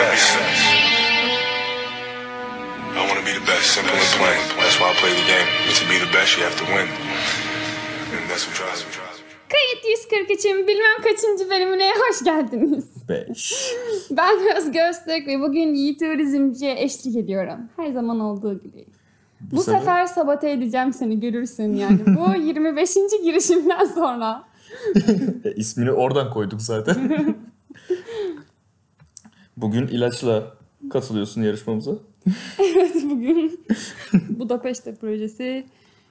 best. I want to be the best. Simple and plain. That's why I play the game. To be the best, you have to win. And that's what drives me. Kayıt 143'ün bilmem kaçıncı bölümüne hoş geldiniz. 5. Ben Özge Öztürk ve bugün Yiğit Turizmci'ye eşlik ediyorum. Her zaman olduğu gibi. Bu, sefer- sefer sabote edeceğim seni görürsün yani. Bu 25. girişimden sonra. E, ismini oradan koyduk zaten. Bugün ilaçla katılıyorsun yarışmamıza. Bugün Budapeşte projesi,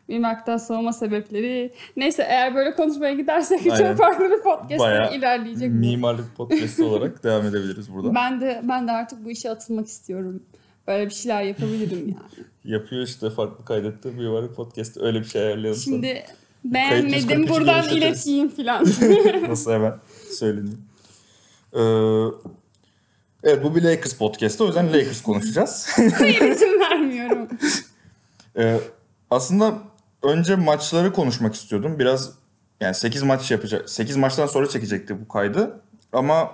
Mimak'tan soğuma sebepleri. Neyse eğer böyle konuşmaya gidersek Aynen. çok farklı bir podcast'e Bayağı ilerleyecek bu. Mimarlık podcast'i olarak devam edebiliriz burada. Ben de ben de artık bu işe atılmak istiyorum. Böyle bir şeyler yapabilirim yani. Yapıyor işte farklı kaydetti mimarlık podcast'i öyle bir şey ayarlayalım sana. Şimdi beğenmedim 143'ü buradan ileteyim falan. Nasıl hemen söyleyeyim. Ee, evet bu bir Lakers podcast'ı o yüzden Lakers konuşacağız. Hayır izin vermiyorum. Ee, aslında önce maçları konuşmak istiyordum. Biraz yani 8 maç yapacak. 8 maçtan sonra çekecekti bu kaydı. Ama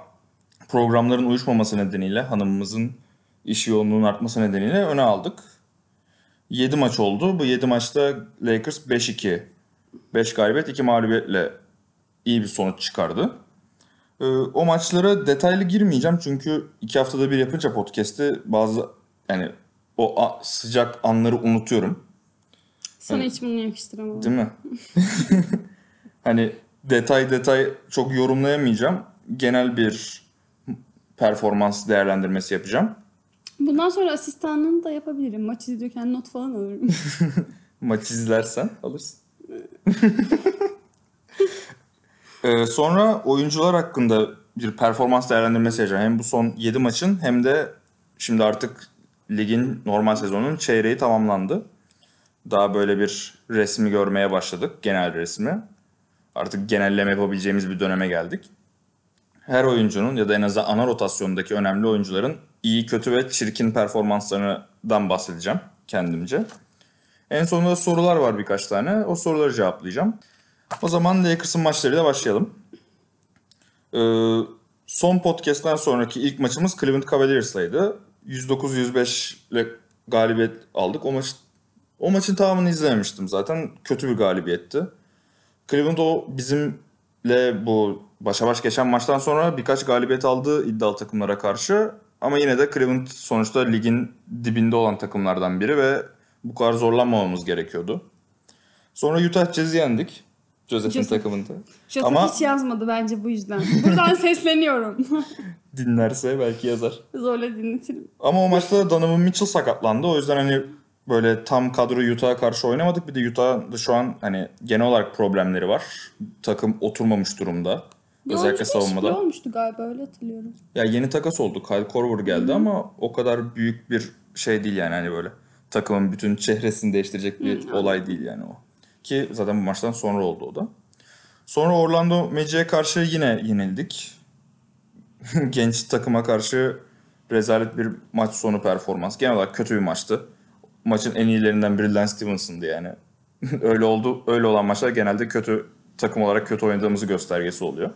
programların uyuşmaması nedeniyle hanımımızın iş yoğunluğunun artması nedeniyle öne aldık. 7 maç oldu. Bu 7 maçta Lakers 5-2. 5 galibiyet 2 mağlubiyetle iyi bir sonuç çıkardı. Ee, o maçlara detaylı girmeyeceğim çünkü iki haftada bir yapınca podcast'i bazı yani o a- sıcak anları unutuyorum. Sana hiç bunu yakıştıramadım. Değil mi? hani detay detay çok yorumlayamayacağım. Genel bir performans değerlendirmesi yapacağım. Bundan sonra asistanlığını da yapabilirim. Maç izliyorken not falan alırım. Maç izlersen alırsın. Ee, sonra oyuncular hakkında bir performans değerlendirmesi yapacağım. Hem bu son 7 maçın hem de şimdi artık ligin normal sezonunun çeyreği tamamlandı. Daha böyle bir resmi görmeye başladık. Genel resmi. Artık genelleme yapabileceğimiz bir döneme geldik. Her oyuncunun ya da en azından ana rotasyondaki önemli oyuncuların iyi, kötü ve çirkin performanslarından bahsedeceğim kendimce. En sonunda sorular var birkaç tane. O soruları cevaplayacağım. O zaman Lakers'ın maçlarıyla başlayalım. Ee, son podcast'ten sonraki ilk maçımız Cleveland Cavaliers'laydı. 109-105 ile galibiyet aldık. O maç o maçın tamamını izlememiştim zaten. Kötü bir galibiyetti. Cleveland o bizimle bu başa baş geçen maçtan sonra birkaç galibiyet aldı iddialı takımlara karşı. Ama yine de Cleveland sonuçta ligin dibinde olan takımlardan biri ve bu kadar zorlanmamamız gerekiyordu. Sonra Utah Jazz'i yendik. Joseph'in Joseph. takımında. Joseph Ama- hiç yazmadı bence bu yüzden. Buradan sesleniyorum. Dinlerse belki yazar. Zorla dinletirim. Ama o maçta Donovan Mitchell sakatlandı. O yüzden hani böyle tam kadro Utah'a karşı oynamadık. Bir de Utah'da şu an hani genel olarak problemleri var. Takım oturmamış durumda. Bir Özellikle savunmada. olmuştu galiba öyle hatırlıyorum. Ya yeni takas oldu. Kyle Korver geldi ama o kadar büyük bir şey değil yani hani böyle takımın bütün çehresini değiştirecek bir olay değil yani o. Ki zaten bu maçtan sonra oldu o da. Sonra Orlando Magic'e karşı yine yenildik. Genç takıma karşı rezalet bir maç sonu performans. Genel olarak kötü bir maçtı. Maçın en iyilerinden biri Lance Stevenson'dı yani. öyle oldu. Öyle olan maçlar genelde kötü takım olarak kötü oynadığımızı göstergesi oluyor.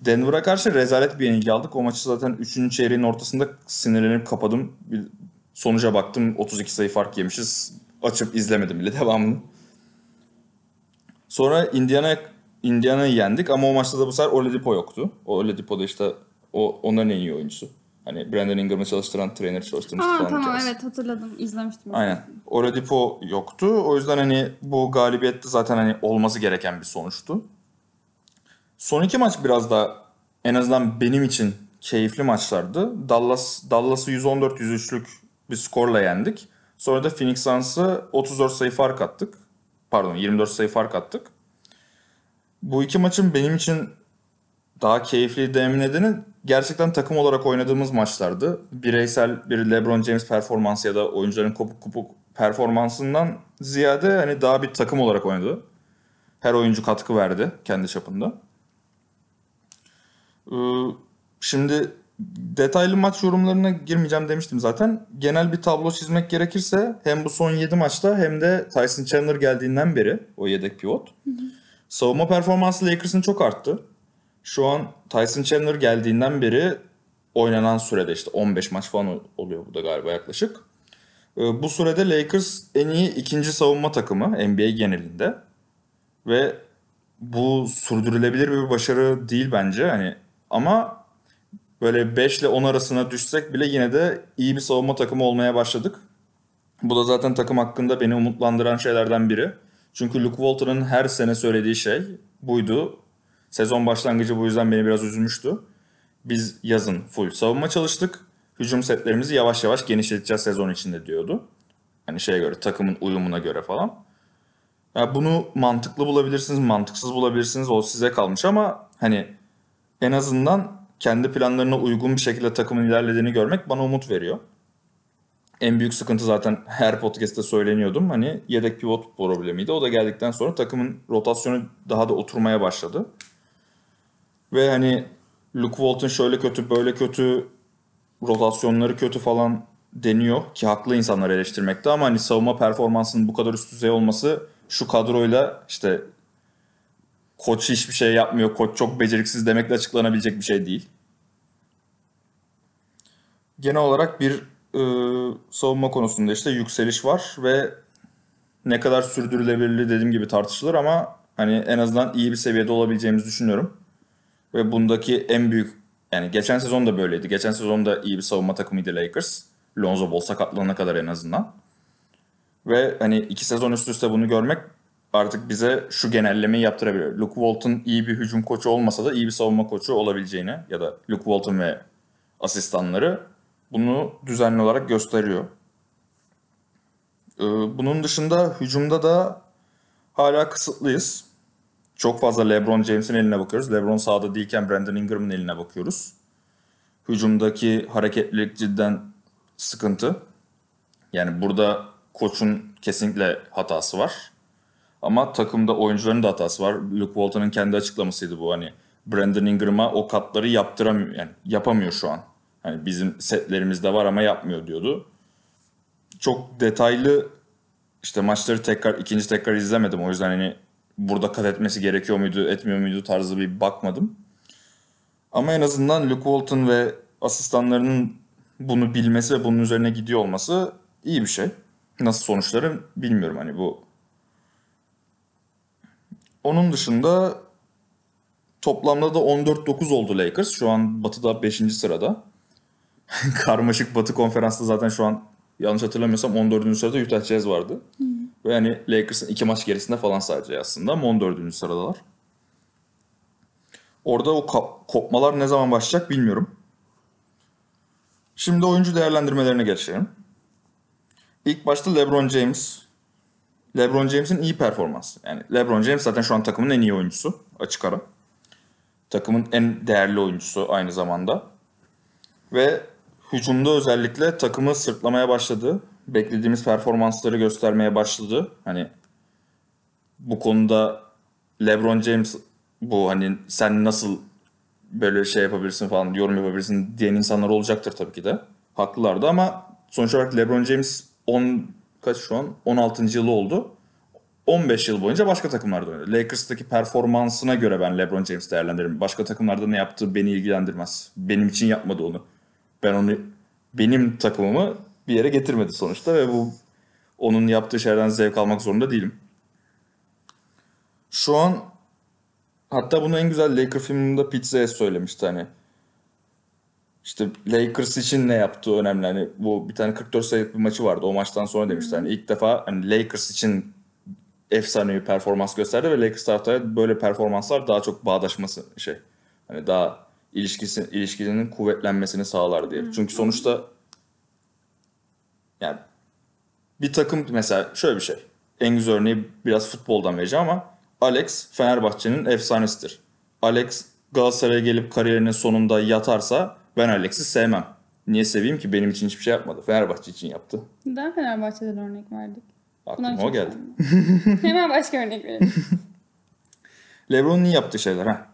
Denver'a karşı rezalet bir yenilgi aldık. O maçı zaten 3. çeyreğin ortasında sinirlenip kapadım. Bir sonuca baktım 32 sayı fark yemişiz. Açıp izlemedim bile devamını. Sonra Indiana Indiana'yı yendik ama o maçta da bu sefer Oladipo yoktu. O Oladipo da işte o onların en iyi oyuncusu. Hani Brandon Ingram'ı çalıştıran, trainer çalıştırmıştı Aa falan. tamam hikayesi. evet hatırladım. izlemiştim. Aynen. Oladipo yoktu. O yüzden hani bu galibiyette zaten hani olması gereken bir sonuçtu. Son iki maç biraz da en azından benim için keyifli maçlardı. Dallas Dallas'ı 114-103'lük bir skorla yendik. Sonra da Phoenix Suns'ı 34 sayı fark attık. Pardon 24 sayı fark attık. Bu iki maçın benim için daha keyifli dememin nedeni gerçekten takım olarak oynadığımız maçlardı. Bireysel bir LeBron James performansı ya da oyuncuların kopuk kopuk performansından ziyade hani daha bir takım olarak oynadı. Her oyuncu katkı verdi kendi çapında. Şimdi detaylı maç yorumlarına girmeyeceğim demiştim zaten. Genel bir tablo çizmek gerekirse hem bu son 7 maçta hem de Tyson Chandler geldiğinden beri o yedek pivot. Savunma performansı Lakers'ın çok arttı. Şu an Tyson Chandler geldiğinden beri oynanan sürede işte 15 maç falan oluyor bu da galiba yaklaşık. Ee, bu sürede Lakers en iyi ikinci savunma takımı NBA genelinde. Ve bu sürdürülebilir bir başarı değil bence. Hani ama böyle 5 ile 10 arasına düşsek bile yine de iyi bir savunma takımı olmaya başladık. Bu da zaten takım hakkında beni umutlandıran şeylerden biri. Çünkü Luke Walton'ın her sene söylediği şey buydu. Sezon başlangıcı bu yüzden beni biraz üzülmüştü. Biz yazın full savunma çalıştık. Hücum setlerimizi yavaş yavaş genişleteceğiz sezon içinde diyordu. Hani şeye göre takımın uyumuna göre falan. Ya bunu mantıklı bulabilirsiniz, mantıksız bulabilirsiniz. O size kalmış ama hani en azından kendi planlarına uygun bir şekilde takımın ilerlediğini görmek bana umut veriyor. En büyük sıkıntı zaten her podcast'te söyleniyordum. Hani yedek pivot problemiydi. O da geldikten sonra takımın rotasyonu daha da oturmaya başladı. Ve hani Luke Walton şöyle kötü böyle kötü rotasyonları kötü falan deniyor ki haklı insanlar eleştirmekte ama hani savunma performansının bu kadar üst düzey olması şu kadroyla işte koç hiçbir şey yapmıyor, koç çok beceriksiz demekle açıklanabilecek bir şey değil. Genel olarak bir e, savunma konusunda işte yükseliş var ve ne kadar sürdürülebilirliği dediğim gibi tartışılır ama hani en azından iyi bir seviyede olabileceğimizi düşünüyorum. Ve bundaki en büyük yani geçen sezon da böyleydi. Geçen sezon da iyi bir savunma takımıydı Lakers. Lonzo Ball sakatlanana kadar en azından. Ve hani iki sezon üst üste bunu görmek artık bize şu genellemeyi yaptırabilir. Luke Walton iyi bir hücum koçu olmasa da iyi bir savunma koçu olabileceğini ya da Luke Walton ve asistanları bunu düzenli olarak gösteriyor. Ee, bunun dışında hücumda da hala kısıtlıyız. Çok fazla LeBron James'in eline bakıyoruz. LeBron sahada değilken Brandon Ingram'ın eline bakıyoruz. Hücumdaki hareketlilik cidden sıkıntı. Yani burada koçun kesinlikle hatası var. Ama takımda oyuncuların da hatası var. Luke Walton'ın kendi açıklamasıydı bu hani. Brandon Ingram'a o katları yaptıramıyor yani yapamıyor şu an. Hani bizim setlerimizde var ama yapmıyor diyordu. Çok detaylı işte maçları tekrar ikinci tekrar izlemedim. O yüzden hani burada kat etmesi gerekiyor muydu, etmiyor muydu tarzı bir bakmadım. Ama en azından Luke Walton ve asistanlarının bunu bilmesi ve bunun üzerine gidiyor olması iyi bir şey. Nasıl sonuçları bilmiyorum hani bu. Onun dışında toplamda da 14-9 oldu Lakers. Şu an Batı'da 5. sırada. Karmaşık Batı konferansta zaten şu an yanlış hatırlamıyorsam 14. sırada Utah Jazz vardı. Hı. Ve hani Lakers'ın iki maç gerisinde falan sadece aslında ama 14. sıradalar. Orada o kopmalar ne zaman başlayacak bilmiyorum. Şimdi oyuncu değerlendirmelerine geçelim. İlk başta LeBron James. LeBron James'in iyi performansı. Yani LeBron James zaten şu an takımın en iyi oyuncusu açık ara. Takımın en değerli oyuncusu aynı zamanda. Ve hücumda özellikle takımı sırtlamaya başladı. Beklediğimiz performansları göstermeye başladı. Hani bu konuda LeBron James bu hani sen nasıl böyle şey yapabilirsin falan yorum yapabilirsin diyen insanlar olacaktır tabii ki de. Haklılardı ama sonuç olarak LeBron James 10 kaç şu an 16. yılı oldu. 15 yıl boyunca başka takımlarda oynadı. Lakers'taki performansına göre ben LeBron James değerlendiririm. Başka takımlarda ne yaptığı beni ilgilendirmez. Benim için yapmadı onu. Ben onu benim takımımı bir yere getirmedi sonuçta ve bu onun yaptığı şeylerden zevk almak zorunda değilim. Şu an hatta bunu en güzel Laker filminde Pizza'ya söylemişti hani. İşte Lakers için ne yaptığı önemli. Hani bu bir tane 44 sayılık bir maçı vardı. O maçtan sonra demişti. Hani ilk defa hani Lakers için efsane bir performans gösterdi ve Lakers taraftarı böyle performanslar daha çok bağdaşması şey. Hani daha ilişkisi ilişkinin kuvvetlenmesini sağlar diye. Çünkü sonuçta yani bir takım mesela şöyle bir şey. En güzel örneği biraz futboldan vereceğim ama Alex Fenerbahçe'nin efsanesidir. Alex Galatasaray'a gelip kariyerinin sonunda yatarsa ben Alex'i sevmem. Niye seveyim ki? Benim için hiçbir şey yapmadı. Fenerbahçe için yaptı. Neden Fenerbahçe'den örnek verdik? Aklıma o geldi. Hemen başka örnek verelim. Lebron'un iyi yaptığı şeyler ha.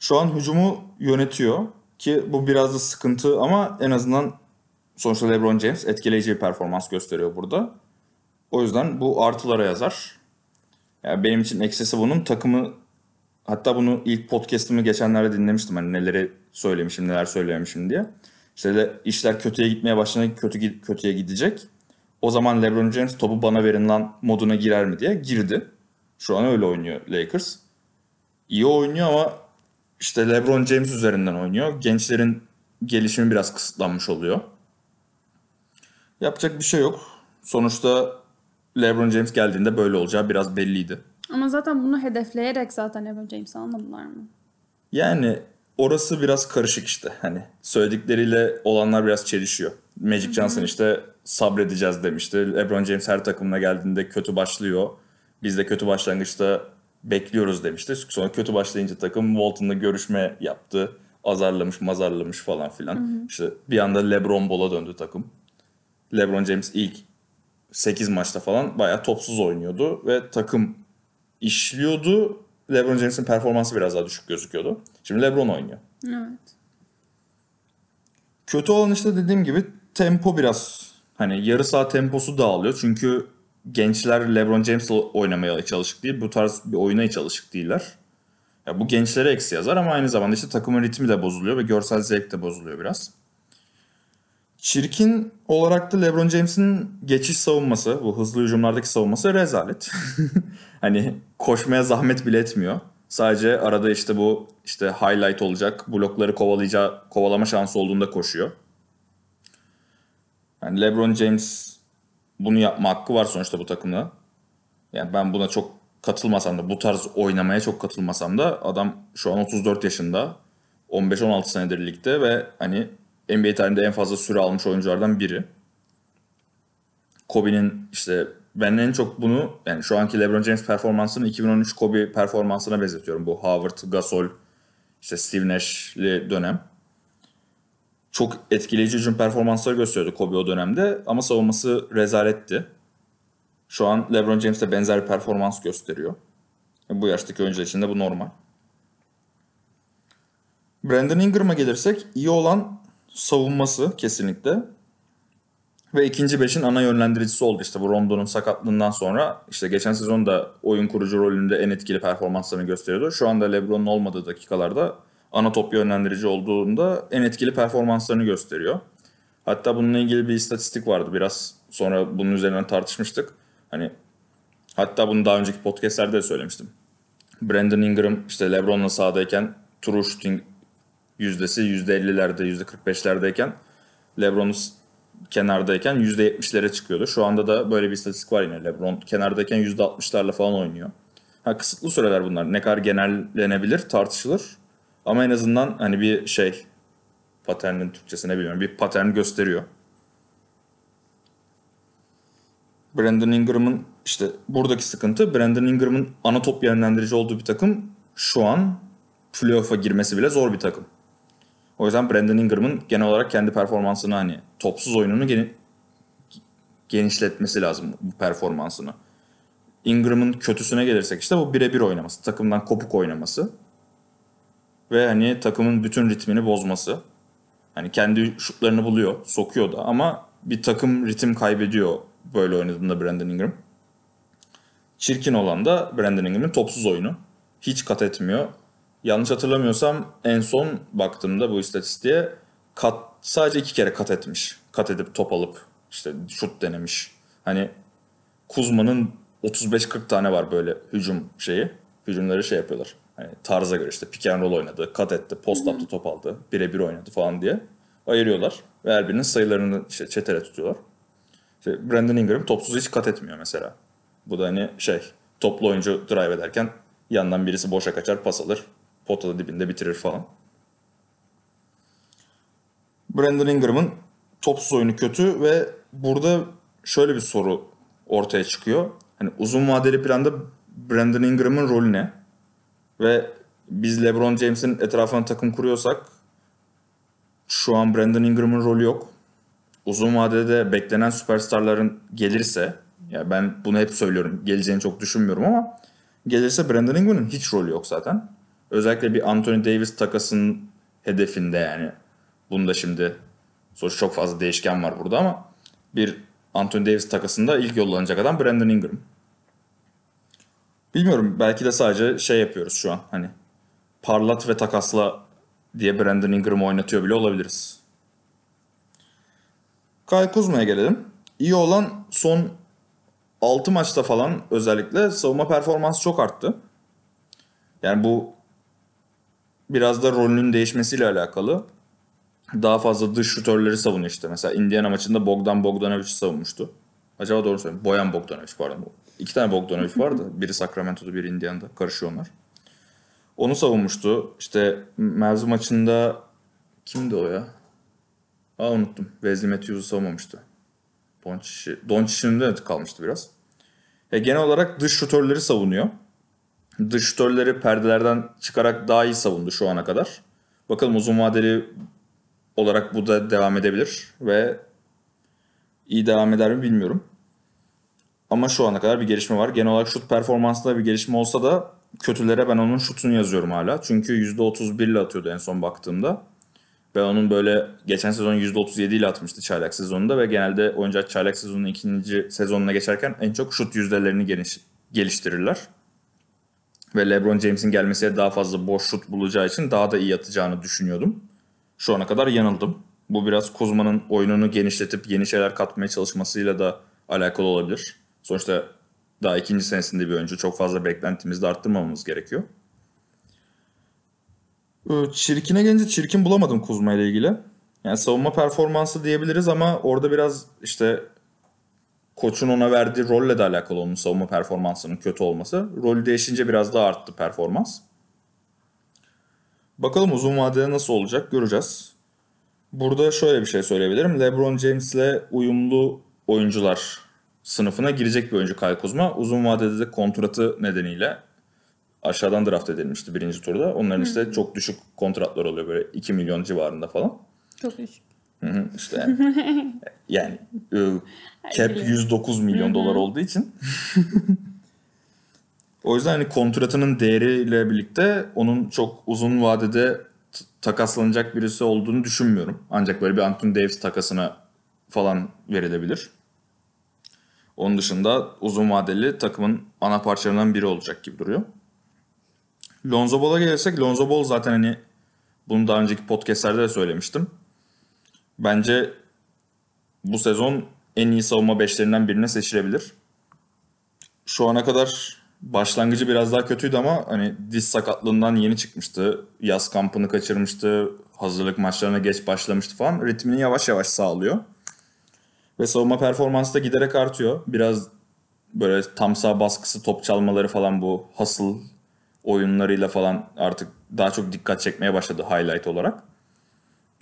Şu an hücumu yönetiyor ki bu biraz da sıkıntı ama en azından sonuçta LeBron James etkileyici bir performans gösteriyor burada. O yüzden bu artılara yazar. Yani benim için eksisi bunun takımı hatta bunu ilk podcast'ımı geçenlerde dinlemiştim hani neleri söylemişim neler söylememişim diye. İşte işler kötüye gitmeye başlayınca kötü kötüye gidecek. O zaman LeBron James topu bana verin lan moduna girer mi diye girdi. Şu an öyle oynuyor Lakers. İyi oynuyor ama işte LeBron James üzerinden oynuyor. Gençlerin gelişimi biraz kısıtlanmış oluyor. Yapacak bir şey yok. Sonuçta LeBron James geldiğinde böyle olacağı biraz belliydi. Ama zaten bunu hedefleyerek zaten LeBron James'i almadılar mı? Yani orası biraz karışık işte. Hani söyledikleriyle olanlar biraz çelişiyor. Magic Johnson işte sabredeceğiz demişti. LeBron James her takımına geldiğinde kötü başlıyor. Biz de kötü başlangıçta bekliyoruz demişti. Sonra kötü başlayınca takım Walton'la görüşme yaptı. Azarlamış mazarlamış falan filan. İşte bir anda LeBron Ball'a döndü takım. LeBron James ilk 8 maçta falan bayağı topsuz oynuyordu ve takım işliyordu. LeBron James'in performansı biraz daha düşük gözüküyordu. Şimdi LeBron oynuyor. Evet. Kötü olan işte dediğim gibi tempo biraz hani yarı saat temposu dağılıyor. Çünkü gençler LeBron James'le oynamaya çalışık değil. Bu tarz bir oyuna hiç alışık değiller. Ya bu gençlere eksi yazar ama aynı zamanda işte takımın ritmi de bozuluyor ve görsel zevk de bozuluyor biraz. Çirkin olarak da LeBron James'in geçiş savunması, bu hızlı hücumlardaki savunması rezalet. hani koşmaya zahmet bile etmiyor. Sadece arada işte bu işte highlight olacak, blokları kovalayacağı, kovalama şansı olduğunda koşuyor. Yani LeBron James bunu yapma hakkı var sonuçta bu takımda. Yani ben buna çok katılmasam da bu tarz oynamaya çok katılmasam da adam şu an 34 yaşında. 15-16 senedir ligde ve hani NBA tarihinde en fazla süre almış oyunculardan biri. Kobe'nin işte ben en çok bunu yani şu anki LeBron James performansını 2013 Kobe performansına benzetiyorum. Bu Howard, Gasol, işte Steve Nash'li dönem. Çok etkileyici hücum performansları gösteriyordu Kobe o dönemde ama savunması rezaletti. Şu an LeBron James de benzer bir performans gösteriyor. Bu yaştaki oyuncular için de bu normal. Brandon Ingram'a gelirsek iyi olan savunması kesinlikle. Ve ikinci beşin ana yönlendiricisi oldu işte bu Rondo'nun sakatlığından sonra. işte geçen sezon da oyun kurucu rolünde en etkili performanslarını gösteriyordu. Şu anda LeBron'un olmadığı dakikalarda ana top yönlendirici olduğunda en etkili performanslarını gösteriyor. Hatta bununla ilgili bir istatistik vardı. Biraz sonra bunun üzerinden tartışmıştık. Hani hatta bunu daha önceki podcastlerde de söylemiştim. Brandon Ingram işte LeBron'la sahadayken true shooting yüzdesi %50'lerde, %45'lerdeyken LeBron kenardayken %70'lere çıkıyordu. Şu anda da böyle bir istatistik var yine. LeBron kenardayken %60'larla falan oynuyor. Ha, kısıtlı süreler bunlar. Ne kadar genellenebilir tartışılır. Ama en azından hani bir şey paternin Türkçesine bilmiyorum. Bir patern gösteriyor. Brandon Ingram'ın işte buradaki sıkıntı Brandon Ingram'ın ana top yönlendirici olduğu bir takım şu an playoff'a girmesi bile zor bir takım. O yüzden Brandon Ingram'ın genel olarak kendi performansını hani topsuz oyununu geni, genişletmesi lazım bu performansını. Ingram'ın kötüsüne gelirsek işte bu birebir oynaması, takımdan kopuk oynaması ve hani takımın bütün ritmini bozması. Hani kendi şutlarını buluyor, sokuyor da ama bir takım ritim kaybediyor böyle oynadığında Brandon Ingram. Çirkin olan da Brandon Ingram'ın topsuz oyunu. Hiç kat etmiyor. Yanlış hatırlamıyorsam en son baktığımda bu istatistiğe kat, sadece iki kere kat etmiş. Kat edip top alıp işte şut denemiş. Hani Kuzma'nın 35-40 tane var böyle hücum şeyi. Hücumları şey yapıyorlar. Hani tarza göre işte pick and roll oynadı, kat etti, post up'ta top aldı, birebir oynadı falan diye ayırıyorlar. Ve her birinin sayılarını işte çetele tutuyorlar. İşte Brandon Ingram topsuz hiç kat etmiyor mesela. Bu da hani şey toplu oyuncu drive ederken yandan birisi boşa kaçar pas alır. Potada dibinde bitirir falan. Brandon Ingram'ın topsuz oyunu kötü ve burada şöyle bir soru ortaya çıkıyor. Hani uzun vadeli planda Brandon Ingram'ın rolü ne? Ve biz LeBron James'in etrafına takım kuruyorsak şu an Brandon Ingram'ın rolü yok. Uzun vadede beklenen süperstarların gelirse ya ben bunu hep söylüyorum. Geleceğini çok düşünmüyorum ama gelirse Brandon Ingram'ın hiç rolü yok zaten. Özellikle bir Anthony Davis takasının hedefinde yani. Bunda şimdi sonuç çok fazla değişken var burada ama bir Anthony Davis takasında ilk yollanacak adam Brandon Ingram. Bilmiyorum belki de sadece şey yapıyoruz şu an hani parlat ve takasla diye Brandon Ingram'ı oynatıyor bile olabiliriz. Kyle Kuzma'ya gelelim. İyi olan son 6 maçta falan özellikle savunma performansı çok arttı. Yani bu biraz da rolünün değişmesiyle alakalı. Daha fazla dış şutörleri savunuyor işte. Mesela Indiana maçında Bogdan Bogdanovic'i savunmuştu. Acaba doğru söylüyorum. Boyan Bogdanovic pardon. İki tane Bogdanovic vardı. Biri Sacramento'da biri Indiana'da. Karışıyor onlar. Onu savunmuştu. İşte Mavs maçında kimdi o ya? Aa unuttum. Wesley Matthews'u savunmamıştı. Doncic'i Doncic'in de kalmıştı biraz. E, genel olarak dış şutörleri savunuyor. Dış şutörleri perdelerden çıkarak daha iyi savundu şu ana kadar. Bakalım uzun vadeli olarak bu da devam edebilir ve iyi devam eder mi bilmiyorum. Ama şu ana kadar bir gelişme var. Genel olarak şut performansında bir gelişme olsa da kötülere ben onun şutunu yazıyorum hala. Çünkü %31 ile atıyordu en son baktığımda. Ben onun böyle geçen sezon %37 ile atmıştı çaylak sezonunda ve genelde oyuncular çaylak sezonunun ikinci sezonuna geçerken en çok şut yüzdelerini geniş, geliştirirler. Ve LeBron James'in gelmesiyle daha fazla boş şut bulacağı için daha da iyi atacağını düşünüyordum. Şu ana kadar yanıldım. Bu biraz Kuzma'nın oyununu genişletip yeni şeyler katmaya çalışmasıyla da alakalı olabilir. Sonuçta daha ikinci senesinde bir oyuncu. Çok fazla beklentimizi de arttırmamamız gerekiyor. Ee, Çirkine gelince çirkin bulamadım Kuzma ile ilgili. Yani savunma performansı diyebiliriz ama orada biraz işte koçun ona verdiği rolle de alakalı onun savunma performansının kötü olması. Rolü değişince biraz daha arttı performans. Bakalım uzun vadede nasıl olacak göreceğiz. Burada şöyle bir şey söyleyebilirim. LeBron James'le uyumlu oyuncular sınıfına girecek bir oyuncu Kyle Kuzma. Uzun vadede de kontratı nedeniyle aşağıdan draft edilmişti birinci turda. Onların işte çok düşük kontratlar oluyor böyle 2 milyon civarında falan. Çok düşük. İşte yani, yani e, cap biliyorum. 109 milyon dolar olduğu için. o yüzden hani kontratının değeriyle birlikte onun çok uzun vadede takaslanacak birisi olduğunu düşünmüyorum. Ancak böyle bir Anthony Davis takasına falan verilebilir. Onun dışında uzun vadeli takımın ana parçalarından biri olacak gibi duruyor. Lonzo Ball'a gelirsek Lonzo Ball zaten hani bunu daha önceki podcastlerde de söylemiştim. Bence bu sezon en iyi savunma beşlerinden birine seçilebilir. Şu ana kadar başlangıcı biraz daha kötüydü ama hani diz sakatlığından yeni çıkmıştı. Yaz kampını kaçırmıştı. Hazırlık maçlarına geç başlamıştı falan. Ritmini yavaş yavaş sağlıyor. Ve savunma performansı da giderek artıyor. Biraz böyle tam sağ baskısı, top çalmaları falan bu hustle oyunlarıyla falan artık daha çok dikkat çekmeye başladı highlight olarak.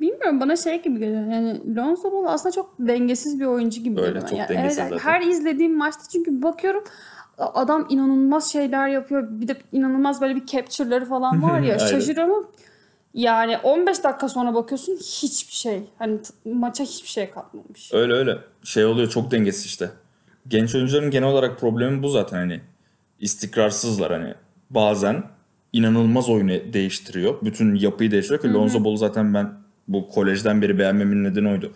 Bilmiyorum bana şey gibi geliyor. Yani Lonzo Ball aslında çok dengesiz bir oyuncu gibi Öyle, geliyor. çok Yani dengesiz evet, zaten. Her izlediğim maçta çünkü bakıyorum adam inanılmaz şeyler yapıyor. Bir de inanılmaz böyle bir capture'ları falan var ya. Şaşırıyorum. Yani 15 dakika sonra bakıyorsun hiçbir şey. Hani maça hiçbir şey katmamış. Öyle öyle. Şey oluyor çok dengesiz işte. Genç oyuncuların genel olarak problemi bu zaten hani istikrarsızlar hani. Bazen inanılmaz oyunu değiştiriyor. Bütün yapıyı değiştiriyor ki Lonzo Ball'u zaten ben bu kolejden beri beğenmemin nedeni oydu.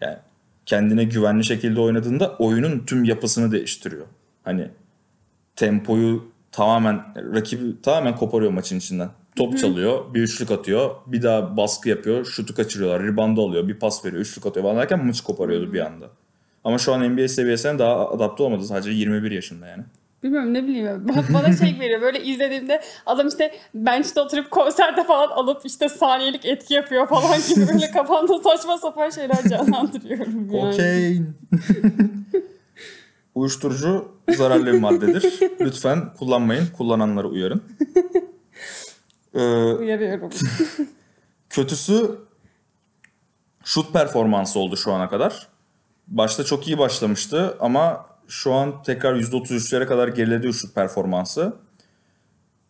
Yani kendine güvenli şekilde oynadığında oyunun tüm yapısını değiştiriyor. Hani tempoyu tamamen rakibi tamamen koparıyor maçın içinden. Top çalıyor, bir üçlük atıyor, bir daha baskı yapıyor, şutu kaçırıyorlar, reboundu alıyor, bir pas veriyor, üçlük atıyor falan derken maçı koparıyordu bir anda. Ama şu an NBA seviyesine daha adapte olmadı. Sadece 21 yaşında yani. Bilmiyorum ne bileyim. Ba- Bana şey veriyor böyle izlediğimde adam işte bench'te oturup konserde falan alıp işte saniyelik etki yapıyor falan gibi böyle kafamda saçma sapan şeyler canlandırıyorum yani. Kokain. Uyuşturucu zararlı bir maddedir. Lütfen kullanmayın. Kullananları uyarın. Ee, Uyarıyorum. kötüsü şut performansı oldu şu ana kadar. Başta çok iyi başlamıştı ama şu an tekrar %33'lere kadar geriledi şut performansı.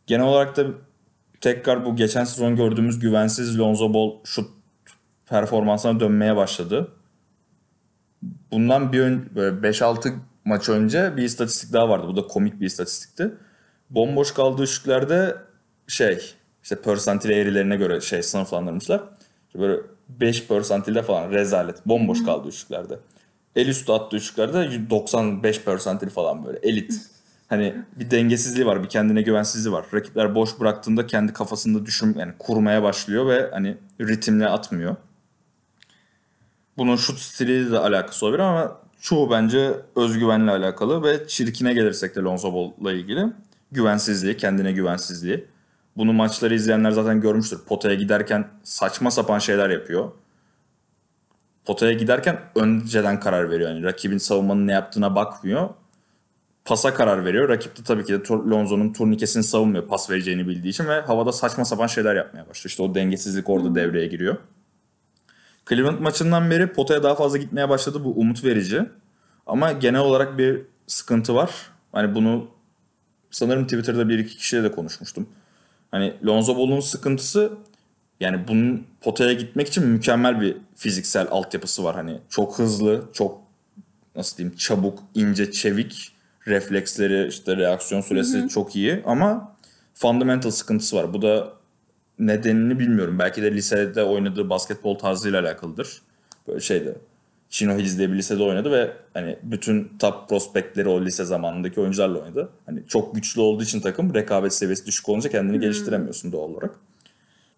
Genel olarak da tekrar bu geçen sezon gördüğümüz güvensiz Lonzo Ball şut performansına dönmeye başladı. Bundan bir ön, böyle 5-6 maç önce bir istatistik daha vardı. Bu da komik bir istatistikti. Bomboş kaldığı üçlüklerde şey işte persantil eğrilerine göre şey sınıflandırmışlar. Böyle 5 persantilde falan rezalet. Bomboş kaldı üçlüklerde. El üstü attığı üçlüklerde 95 persantil falan böyle elit. Hani bir dengesizliği var, bir kendine güvensizliği var. Rakipler boş bıraktığında kendi kafasında düşün yani kurmaya başlıyor ve hani ritimle atmıyor. Bunun şut stiliyle de alakası olabilir ama çoğu bence özgüvenle alakalı ve çirkine gelirsek de Lonzo Ball'la ilgili güvensizliği, kendine güvensizliği. Bunu maçları izleyenler zaten görmüştür. Potaya giderken saçma sapan şeyler yapıyor. Potaya giderken önceden karar veriyor. Yani rakibin savunmanın ne yaptığına bakmıyor. Pasa karar veriyor. Rakip de tabii ki de Lonzo'nun turnikesini savunmuyor pas vereceğini bildiği için ve havada saçma sapan şeyler yapmaya başlıyor. İşte o dengesizlik orada devreye giriyor. Cleveland maçından beri potaya daha fazla gitmeye başladı. Bu umut verici. Ama genel olarak bir sıkıntı var. Hani bunu sanırım Twitter'da bir iki kişiyle de konuşmuştum. Hani Lonzo Ball'un sıkıntısı yani bunun potaya gitmek için mükemmel bir fiziksel altyapısı var. Hani çok hızlı, çok nasıl diyeyim çabuk, ince, çevik refleksleri, işte reaksiyon süresi çok iyi ama fundamental sıkıntısı var. Bu da nedenini bilmiyorum. Belki de lisede oynadığı basketbol tarzıyla alakalıdır. Böyle şeyde Chino Hills diye bir lisede oynadı ve hani bütün top prospektleri o lise zamanındaki oyuncularla oynadı. Hani çok güçlü olduğu için takım rekabet seviyesi düşük olunca kendini geliştiremiyorsun doğal olarak.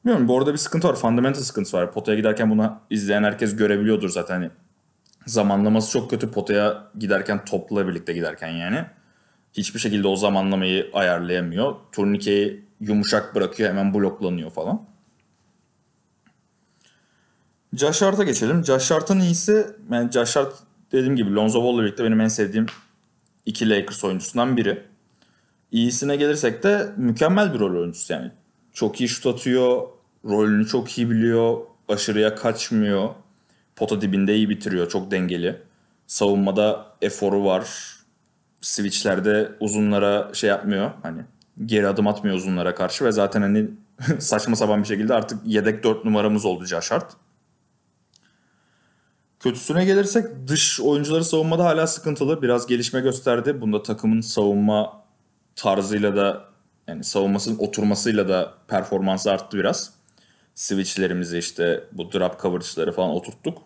Bilmiyorum bu arada bir sıkıntı var. Fundamental sıkıntısı var. Potaya giderken bunu izleyen herkes görebiliyordur zaten. Hani zamanlaması çok kötü potaya giderken topla birlikte giderken yani. Hiçbir şekilde o zamanlamayı ayarlayamıyor. Turnikeyi yumuşak bırakıyor hemen bloklanıyor falan. Josh Hart'a geçelim. Josh Hart'ın iyisi, yani Josh Hart dediğim gibi Lonzo Ball'la birlikte benim en sevdiğim iki Lakers oyuncusundan biri. İyisine gelirsek de mükemmel bir rol oyuncusu yani. Çok iyi şut atıyor, rolünü çok iyi biliyor, aşırıya kaçmıyor. Pota dibinde iyi bitiriyor, çok dengeli. Savunmada eforu var. Switchlerde uzunlara şey yapmıyor. Hani geri adım atmıyor uzunlara karşı ve zaten hani saçma sapan bir şekilde artık yedek 4 numaramız oldu Hart. Kötüsüne gelirsek dış oyuncuları savunmada hala sıkıntılı. Biraz gelişme gösterdi. Bunda takımın savunma tarzıyla da yani savunmasının oturmasıyla da performansı arttı biraz. Switchlerimizi işte bu drop coverage'ları falan oturttuk.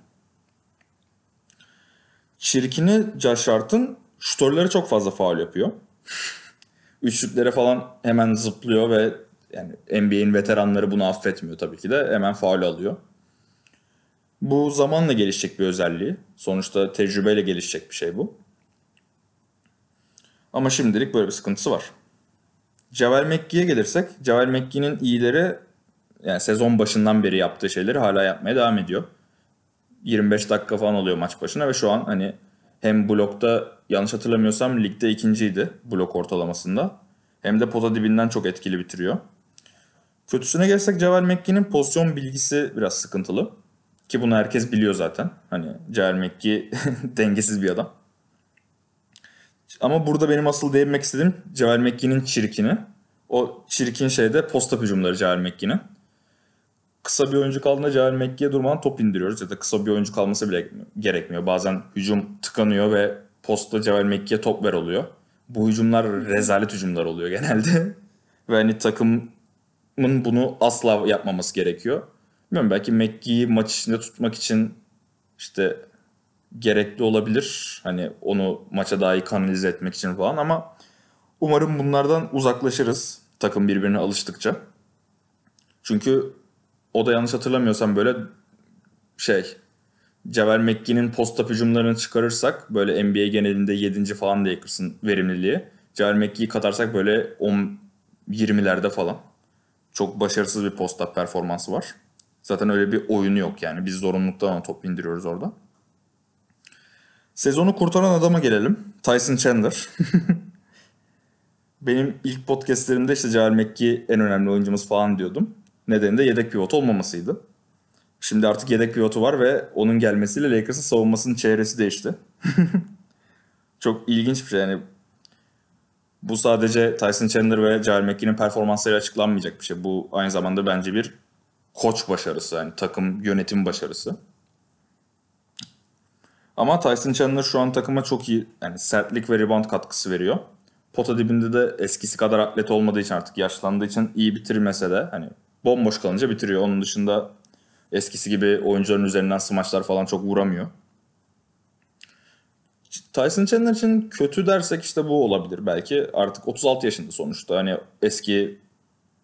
Çirkini Josh Hart'ın şutörleri çok fazla faul yapıyor. Üçlüklere falan hemen zıplıyor ve yani NBA'in veteranları bunu affetmiyor tabii ki de. Hemen faul alıyor. Bu zamanla gelişecek bir özelliği. Sonuçta tecrübeyle gelişecek bir şey bu. Ama şimdilik böyle bir sıkıntısı var. Javel McGee'ye gelirsek, Javel McGee'nin iyileri yani sezon başından beri yaptığı şeyleri hala yapmaya devam ediyor. 25 dakika falan oluyor maç başına ve şu an hani hem blokta yanlış hatırlamıyorsam ligde ikinciydi blok ortalamasında. Hem de pota dibinden çok etkili bitiriyor. Kötüsüne gelsek Javel McGee'nin pozisyon bilgisi biraz sıkıntılı. Ki bunu herkes biliyor zaten. Hani Javel McGee dengesiz bir adam. Ama burada benim asıl değinmek istediğim Javel McGee'nin çirkini. O çirkin şey de posta hücumları Javel McGee'nin. Kısa bir oyuncu kaldığında Javel McGee'ye durmadan top indiriyoruz. Ya da kısa bir oyuncu kalması bile gerekmiyor. Bazen hücum tıkanıyor ve posta Javel McGee'ye top ver oluyor. Bu hücumlar rezalet hücumlar oluyor genelde. ve hani takımın bunu asla yapmaması gerekiyor. Bilmiyorum belki McGee'yi maç içinde tutmak için işte gerekli olabilir. Hani onu maça daha iyi kanalize etmek için falan ama umarım bunlardan uzaklaşırız takım birbirine alıştıkça. Çünkü o da yanlış hatırlamıyorsam böyle şey Javel McGee'nin posta hücumlarını çıkarırsak böyle NBA genelinde 7. falan da Lakers'ın verimliliği. Javel McGee'yi katarsak böyle 10 20'lerde falan. Çok başarısız bir posta performansı var. Zaten öyle bir oyunu yok yani. Biz zorunluluktan top indiriyoruz orada. Sezonu kurtaran adama gelelim. Tyson Chandler. Benim ilk podcastlerimde işte Javel McGee en önemli oyuncumuz falan diyordum. Nedeni de yedek pivot olmamasıydı. Şimdi artık yedek pivotu var ve onun gelmesiyle Lakers'ın savunmasının çehresi değişti. Çok ilginç bir şey yani. Bu sadece Tyson Chandler ve Javel McGee'nin performansları açıklanmayacak bir şey. Bu aynı zamanda bence bir koç başarısı yani takım yönetim başarısı. Ama Tyson Chandler şu an takıma çok iyi yani sertlik ve rebound katkısı veriyor. Pota dibinde de eskisi kadar atlet olmadığı için artık yaşlandığı için iyi bitirmese de hani bomboş kalınca bitiriyor. Onun dışında eskisi gibi oyuncuların üzerinden smaçlar falan çok vuramıyor. Tyson Chandler için kötü dersek işte bu olabilir belki. Artık 36 yaşında sonuçta. Hani eski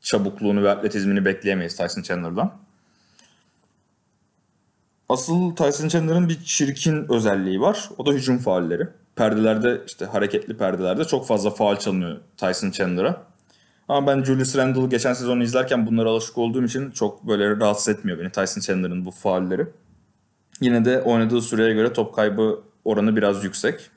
çabukluğunu ve atletizmini bekleyemeyiz Tyson Chandler'dan. Asıl Tyson Chandler'ın bir çirkin özelliği var. O da hücum faulleri. Perdelerde işte hareketli perdelerde çok fazla faul çalınıyor Tyson Chandler'a. Ama ben Julius Randle'ı geçen sezon izlerken bunlara alışık olduğum için çok böyle rahatsız etmiyor beni Tyson Chandler'ın bu faulleri. Yine de oynadığı süreye göre top kaybı oranı biraz yüksek.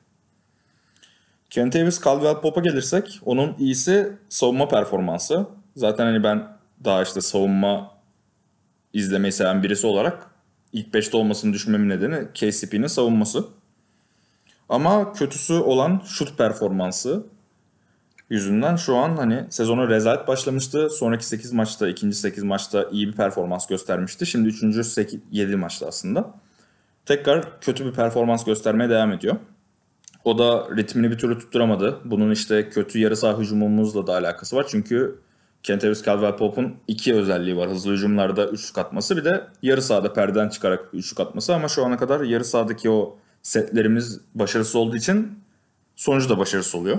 Kent Davis Caldwell Pop'a gelirsek onun iyisi savunma performansı. Zaten hani ben daha işte savunma izlemeyi seven birisi olarak ilk 5'te olmasını düşünmemin nedeni KCP'nin savunması. Ama kötüsü olan şut performansı yüzünden şu an hani sezona rezalet başlamıştı. Sonraki 8 maçta, ikinci 8 maçta iyi bir performans göstermişti. Şimdi 3. 8, 7 maçta aslında. Tekrar kötü bir performans göstermeye devam ediyor. O da ritmini bir türlü tutturamadı. Bunun işte kötü yarı saha hücumumuzla da alakası var. Çünkü Kentavius Caldwell-Pope'un iki özelliği var. Hızlı hücumlarda üçlük atması bir de yarı sahada perdeden çıkarak üçlük atması. Ama şu ana kadar yarı sahadaki o setlerimiz başarısız olduğu için sonucu da başarısız oluyor.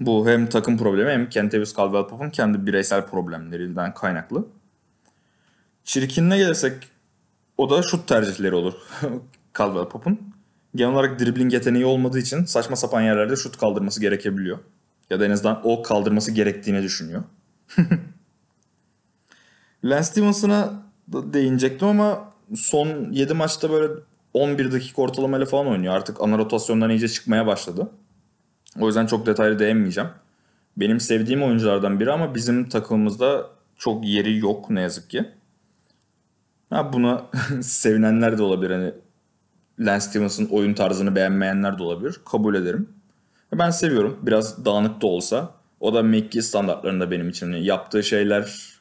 Bu hem takım problemi hem Kentavius Caldwell-Pope'un kendi bireysel problemlerinden kaynaklı. Çirkinine gelirsek o da şut tercihleri olur Caldwell-Pope'un. Genel olarak dribbling yeteneği olmadığı için saçma sapan yerlerde şut kaldırması gerekebiliyor. Ya da en azından o kaldırması gerektiğini düşünüyor. Lance Stevenson'a da değinecektim ama son 7 maçta böyle 11 dakika ortalamayla falan oynuyor. Artık ana rotasyondan iyice çıkmaya başladı. O yüzden çok detaylı değinmeyeceğim. Benim sevdiğim oyunculardan biri ama bizim takımımızda çok yeri yok ne yazık ki. Ha buna sevinenler de olabilir. Hani Lance Stevens'ın oyun tarzını beğenmeyenler de olabilir. Kabul ederim. Ben seviyorum. Biraz dağınık da olsa. O da McGee standartlarında benim için. Yani yaptığı şeyler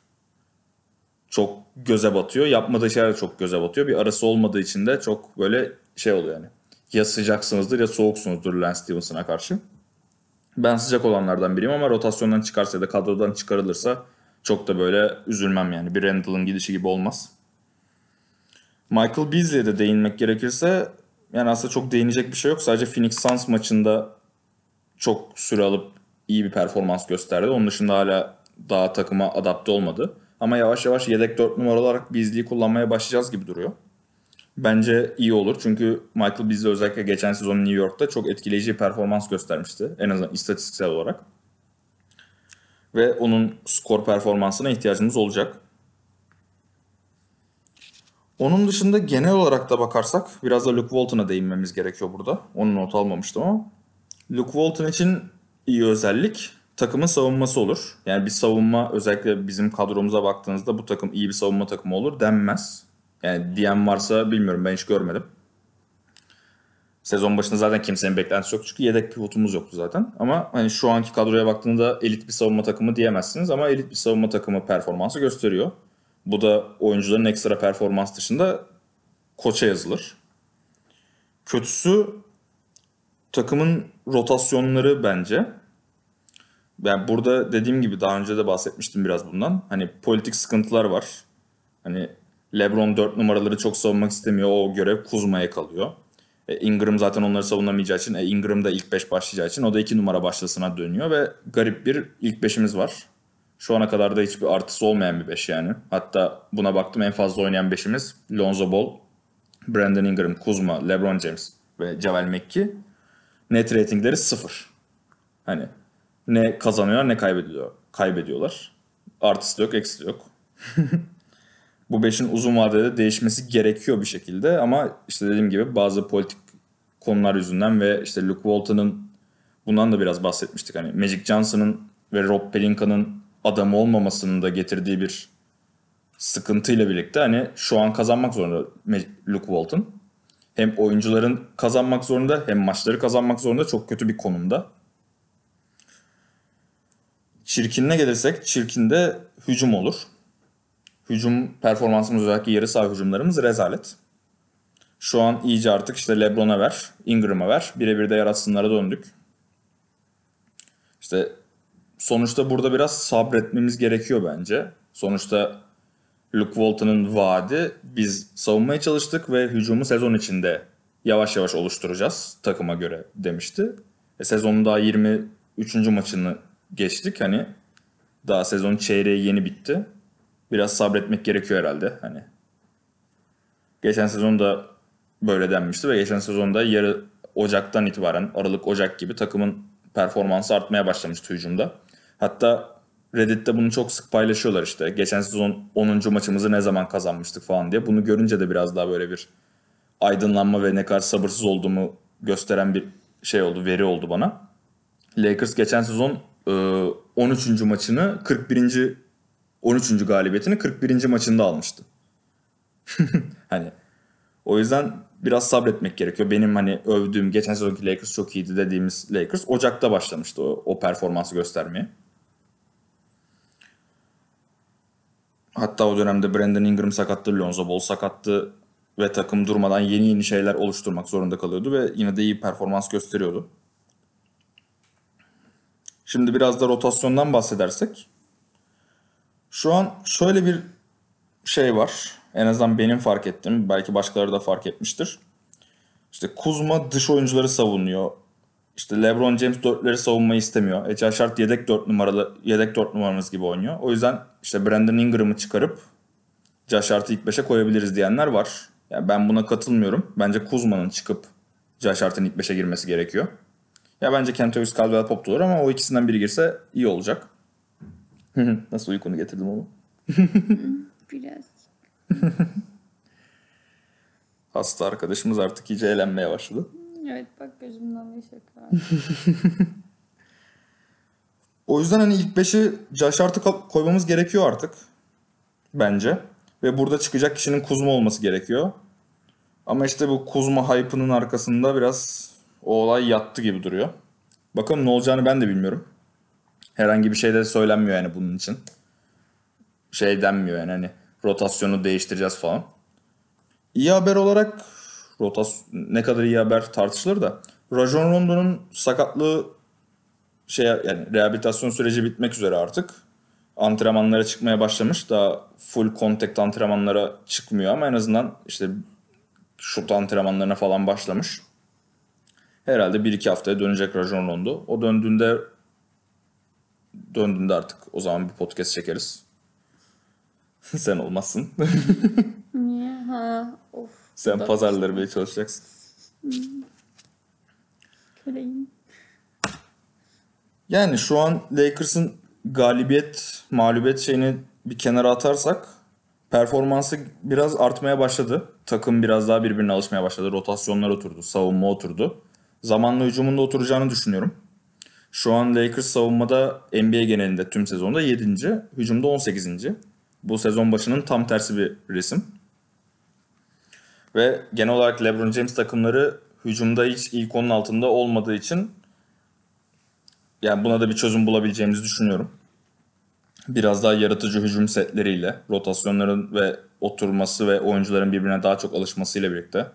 çok göze batıyor. Yapmadığı şeyler de çok göze batıyor. Bir arası olmadığı için de çok böyle şey oluyor yani. Ya sıcaksınızdır ya soğuksunuzdur Lance Stevenson'a karşı. Ben sıcak olanlardan biriyim ama rotasyondan çıkarsa ya da kadrodan çıkarılırsa çok da böyle üzülmem yani. Bir Randall'ın gidişi gibi olmaz. Michael Beasley'e de değinmek gerekirse yani aslında çok değinecek bir şey yok. Sadece Phoenix Suns maçında çok süre alıp iyi bir performans gösterdi. Onun dışında hala daha takıma adapte olmadı. Ama yavaş yavaş yedek 4 numara olarak Beasley'i kullanmaya başlayacağız gibi duruyor. Bence iyi olur çünkü Michael Beasley özellikle geçen sezon New York'ta çok etkileyici bir performans göstermişti. En azından istatistiksel olarak. Ve onun skor performansına ihtiyacımız olacak. Onun dışında genel olarak da bakarsak biraz da Luke Walton'a değinmemiz gerekiyor burada. Onu not almamıştım ama. Luke Walton için iyi özellik takımın savunması olur. Yani bir savunma özellikle bizim kadromuza baktığınızda bu takım iyi bir savunma takımı olur denmez. Yani diyen varsa bilmiyorum ben hiç görmedim. Sezon başında zaten kimsenin beklentisi yok çünkü yedek pivotumuz yoktu zaten. Ama hani şu anki kadroya baktığında elit bir savunma takımı diyemezsiniz ama elit bir savunma takımı performansı gösteriyor. Bu da oyuncuların ekstra performans dışında koça yazılır. Kötüsü takımın rotasyonları bence. Yani burada dediğim gibi daha önce de bahsetmiştim biraz bundan. Hani politik sıkıntılar var. Hani LeBron 4 numaraları çok savunmak istemiyor. O görev Kuzma'ya kalıyor. E, Ingram zaten onları savunamayacağı için, e, Ingram da ilk 5 başlayacağı için o da 2 numara başlasına dönüyor ve garip bir ilk 5'imiz var. Şu ana kadar da hiçbir artısı olmayan bir 5 yani. Hatta buna baktım en fazla oynayan 5'imiz Lonzo Ball, Brandon Ingram, Kuzma, LeBron James ve Javel McKee. Net ratingleri 0. Hani ne kazanıyorlar ne kaybediyor, kaybediyorlar. Artısı yok, eksi yok. Bu 5'in uzun vadede değişmesi gerekiyor bir şekilde ama işte dediğim gibi bazı politik konular yüzünden ve işte Luke Walton'ın bundan da biraz bahsetmiştik. Hani Magic Johnson'ın ve Rob Pelinka'nın adamı olmamasının da getirdiği bir sıkıntıyla birlikte hani şu an kazanmak zorunda Luke Walton. Hem oyuncuların kazanmak zorunda hem maçları kazanmak zorunda çok kötü bir konumda. Çirkinine gelirsek çirkinde hücum olur. Hücum performansımız özellikle yarı saha hücumlarımız rezalet. Şu an iyice artık işte Lebron'a ver, Ingram'a ver. Birebir de yaratsınlara döndük. İşte sonuçta burada biraz sabretmemiz gerekiyor bence. Sonuçta Luke Walton'ın vaadi biz savunmaya çalıştık ve hücumu sezon içinde yavaş yavaş oluşturacağız takıma göre demişti. E, sezonun daha 23. maçını geçtik. Hani daha sezonun çeyreği yeni bitti. Biraz sabretmek gerekiyor herhalde. Hani geçen sezon da böyle denmişti ve geçen sezonda yarı Ocak'tan itibaren Aralık Ocak gibi takımın performansı artmaya başlamıştı hücumda. Hatta Reddit'te bunu çok sık paylaşıyorlar işte. Geçen sezon 10. maçımızı ne zaman kazanmıştık falan diye. Bunu görünce de biraz daha böyle bir aydınlanma ve ne kadar sabırsız olduğumu gösteren bir şey oldu, veri oldu bana. Lakers geçen sezon e, 13. maçını 41. 13. galibiyetini 41. maçında almıştı. hani o yüzden biraz sabretmek gerekiyor. Benim hani övdüğüm geçen sezonki Lakers çok iyiydi dediğimiz Lakers Ocak'ta başlamıştı o, o performansı göstermeye. Hatta o dönemde Brandon Ingram sakattı, Lonzo Ball sakattı ve takım durmadan yeni yeni şeyler oluşturmak zorunda kalıyordu ve yine de iyi performans gösteriyordu. Şimdi biraz da rotasyondan bahsedersek. Şu an şöyle bir şey var. En azından benim fark ettim. Belki başkaları da fark etmiştir. İşte Kuzma dış oyuncuları savunuyor. İşte LeBron James dörtleri savunmayı istemiyor. Ece Şart yedek dört numaralı yedek dört numaramız gibi oynuyor. O yüzden işte Brandon Ingram'ı çıkarıp Josh Hart'ı ilk beşe koyabiliriz diyenler var. Yani ben buna katılmıyorum. Bence Kuzma'nın çıkıp Josh Hart'ın ilk beşe girmesi gerekiyor. Ya bence Kentavius Caldwell Pop olur ama o ikisinden biri girse iyi olacak. Nasıl uykunu getirdim onu? Biraz. Hasta arkadaşımız artık iyice eğlenmeye başladı. Evet bak gözümden bir akar. O yüzden hani ilk 5'i Josh Hart'ı ko- koymamız gerekiyor artık. Bence. Ve burada çıkacak kişinin Kuzma olması gerekiyor. Ama işte bu Kuzma hype'ının arkasında biraz o olay yattı gibi duruyor. Bakalım ne olacağını ben de bilmiyorum. Herhangi bir şey de söylenmiyor yani bunun için. Şey denmiyor yani hani rotasyonu değiştireceğiz falan. İyi haber olarak rotas ne kadar iyi haber tartışılır da Rajon Rondo'nun sakatlığı şey yani rehabilitasyon süreci bitmek üzere artık. Antrenmanlara çıkmaya başlamış. Daha full contact antrenmanlara çıkmıyor ama en azından işte şut antrenmanlarına falan başlamış. Herhalde 1-2 haftaya dönecek Rajon Rondo. O döndüğünde döndüğünde artık o zaman bir podcast çekeriz. Sen olmazsın. Niye? Ha of. Sen pazarları bile çalışacaksın. Köleyim. Yani şu an Lakers'ın galibiyet, mağlubiyet şeyini bir kenara atarsak performansı biraz artmaya başladı. Takım biraz daha birbirine alışmaya başladı. Rotasyonlar oturdu, savunma oturdu. Zamanla hücumunda oturacağını düşünüyorum. Şu an Lakers savunmada NBA genelinde tüm sezonda 7. Hücumda 18. Bu sezon başının tam tersi bir resim. Ve genel olarak LeBron James takımları hücumda hiç ilk onun altında olmadığı için yani buna da bir çözüm bulabileceğimizi düşünüyorum. Biraz daha yaratıcı hücum setleriyle, rotasyonların ve oturması ve oyuncuların birbirine daha çok alışmasıyla birlikte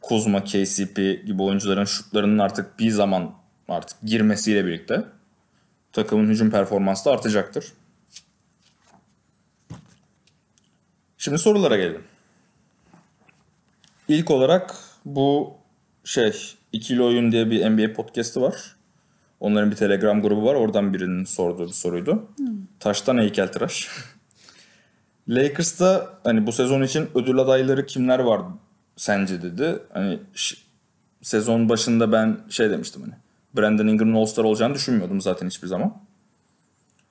Kuzma, KCP gibi oyuncuların şutlarının artık bir zaman artık girmesiyle birlikte takımın hücum performansı da artacaktır. Şimdi sorulara gelelim. İlk olarak bu şey ikili oyun diye bir NBA podcast'ı var. Onların bir Telegram grubu var. Oradan birinin sorduğu bir soruydu. Taştan heykeltıraş. Lakers'ta hani bu sezon için ödül adayları kimler var sence dedi. Hani sezon başında ben şey demiştim hani. Brandon Ingram'ın All-Star olacağını düşünmüyordum zaten hiçbir zaman.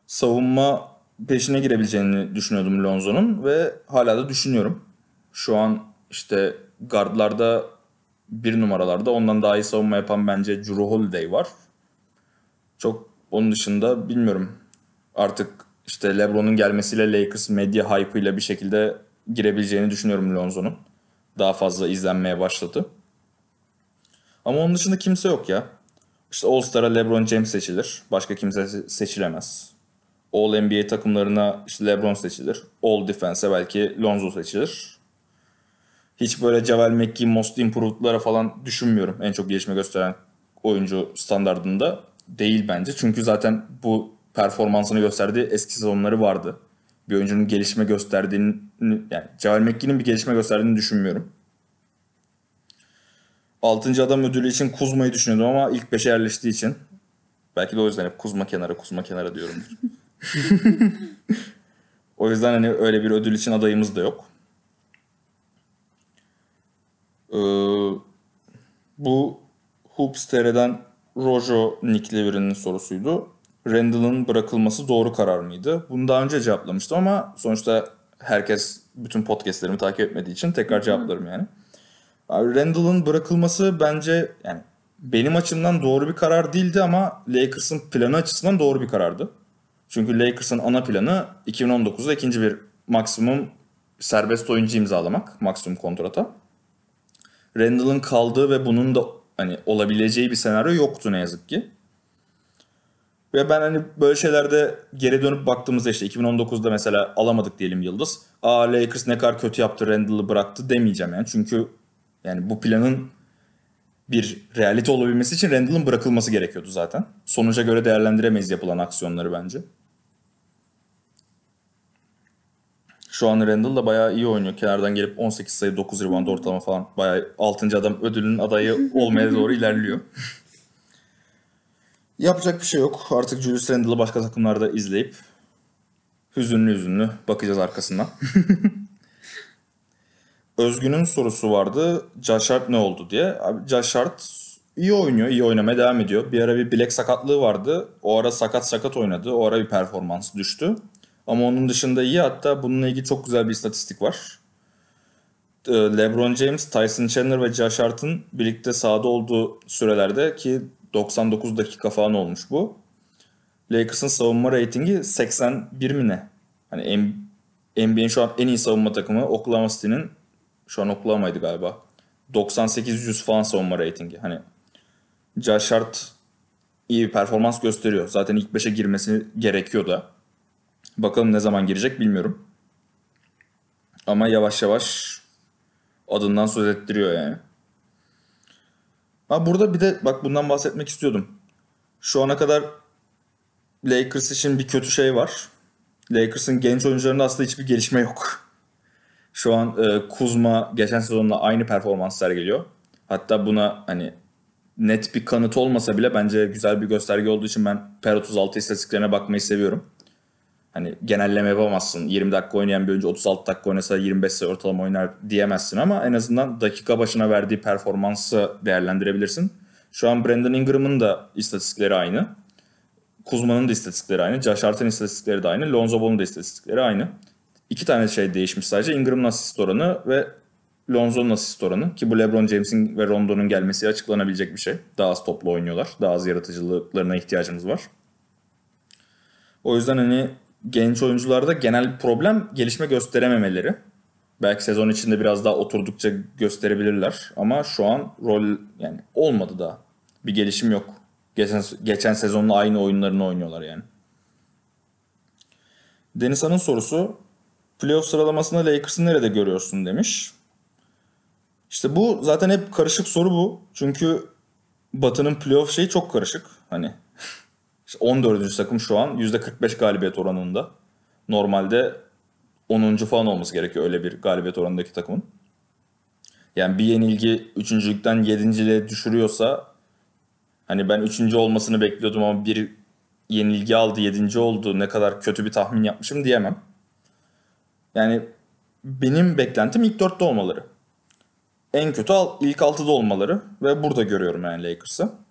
Savunma peşine girebileceğini düşünüyordum Lonzo'nun ve hala da düşünüyorum. Şu an işte guardlarda bir numaralarda ondan daha iyi savunma yapan bence Drew Holiday var. Çok onun dışında bilmiyorum. Artık işte LeBron'un gelmesiyle Lakers medya hype ile bir şekilde girebileceğini düşünüyorum Lonzo'nun. Daha fazla izlenmeye başladı. Ama onun dışında kimse yok ya. İşte All-Star'a LeBron James seçilir. Başka kimse se- seçilemez. All NBA takımlarına işte LeBron seçilir. All Defense'e belki Lonzo seçilir. Hiç böyle Javel McGee, Most Improved'lara falan düşünmüyorum. En çok gelişme gösteren oyuncu standartında değil bence. Çünkü zaten bu performansını gösterdiği eski sezonları vardı. Bir oyuncunun gelişme gösterdiğini yani Javel McGee'nin bir gelişme gösterdiğini düşünmüyorum. 6. adam ödülü için Kuzma'yı düşünüyordum ama ilk 5'e yerleştiği için. Belki de o yüzden hep Kuzma kenara Kuzma kenara diyorumdur. o yüzden hani öyle bir ödül için adayımız da yok. Ee, bu Hoops TR'den Rojo nickli birinin sorusuydu. Randall'ın bırakılması doğru karar mıydı? Bunu daha önce cevaplamıştım ama sonuçta herkes bütün podcastlerimi takip etmediği için tekrar cevaplarım yani. Randall'ın bırakılması bence yani benim açımdan doğru bir karar değildi ama Lakers'ın planı açısından doğru bir karardı. Çünkü Lakers'ın ana planı 2019'da ikinci bir maksimum serbest oyuncu imzalamak. Maksimum kontrata. Randall'ın kaldığı ve bunun da hani olabileceği bir senaryo yoktu ne yazık ki. Ve ben hani böyle şeylerde geri dönüp baktığımızda işte 2019'da mesela alamadık diyelim Yıldız. Aa Lakers ne kadar kötü yaptı Randall'ı bıraktı demeyeceğim yani. Çünkü yani bu planın bir realite olabilmesi için Randall'ın bırakılması gerekiyordu zaten. Sonuca göre değerlendiremeyiz yapılan aksiyonları bence. Şu an Randall da bayağı iyi oynuyor. Kenardan gelip 18 sayı 9 rebound ortalama falan. Bayağı 6. adam ödülünün adayı olmaya doğru ilerliyor. Yapacak bir şey yok. Artık Julius Randle'ı başka takımlarda izleyip hüzünlü hüzünlü bakacağız arkasından. Özgün'ün sorusu vardı. Josh Hart ne oldu diye. Abi Josh Hart iyi oynuyor, iyi oynamaya devam ediyor. Bir ara bir bilek sakatlığı vardı. O ara sakat sakat oynadı. O ara bir performans düştü. Ama onun dışında iyi. Hatta bununla ilgili çok güzel bir istatistik var. Ee, LeBron James, Tyson Chandler ve Josh Hart'ın birlikte sahada olduğu sürelerde ki 99 dakika falan olmuş bu. Lakers'ın savunma reytingi 81 mi ne? Hani NBA'in şu an en iyi savunma takımı Oklahoma City'nin şu an Oklahoma'ydı galiba. 98-100 falan savunma reytingi. Hani Josh Hart iyi bir performans gösteriyor. Zaten ilk 5'e girmesi gerekiyor da. Bakalım ne zaman girecek bilmiyorum. Ama yavaş yavaş adından söz ettiriyor yani. Ha burada bir de bak bundan bahsetmek istiyordum. Şu ana kadar Lakers için bir kötü şey var. Lakers'ın genç oyuncularında aslında hiçbir gelişme yok. Şu an e, Kuzma geçen sezonla aynı performans sergiliyor. Hatta buna hani net bir kanıt olmasa bile bence güzel bir gösterge olduğu için ben per 36 istatistiklerine bakmayı seviyorum. Hani genelleme yapamazsın. 20 dakika oynayan bir oyuncu 36 dakika oynasa 25 sayı ortalama oynar diyemezsin ama en azından dakika başına verdiği performansı değerlendirebilirsin. Şu an Brandon Ingram'ın da istatistikleri aynı. Kuzma'nın da istatistikleri aynı. Josh Hart'ın istatistikleri de aynı. Lonzo Ball'un da istatistikleri aynı. İki tane şey değişmiş sadece. Ingram'ın asist oranı ve Lonzo'nun asist oranı. Ki bu LeBron James'in ve Rondo'nun gelmesi açıklanabilecek bir şey. Daha az toplu oynuyorlar. Daha az yaratıcılıklarına ihtiyacımız var. O yüzden hani genç oyuncularda genel problem gelişme gösterememeleri. Belki sezon içinde biraz daha oturdukça gösterebilirler ama şu an rol yani olmadı daha. Bir gelişim yok. Geçen, geçen sezonla aynı oyunlarını oynuyorlar yani. Deniz Han'ın sorusu playoff sıralamasında Lakers'ı nerede görüyorsun demiş. İşte bu zaten hep karışık soru bu. Çünkü Batı'nın playoff şeyi çok karışık. Hani 14. takım şu an %45 galibiyet oranında. Normalde 10. falan olması gerekiyor öyle bir galibiyet oranındaki takımın. Yani bir yenilgi 3.lükten 7.liğe düşürüyorsa hani ben 3. olmasını bekliyordum ama bir yenilgi aldı 7. oldu ne kadar kötü bir tahmin yapmışım diyemem. Yani benim beklentim ilk 4'te olmaları. En kötü ilk 6'da olmaları ve burada görüyorum yani Lakers'ı.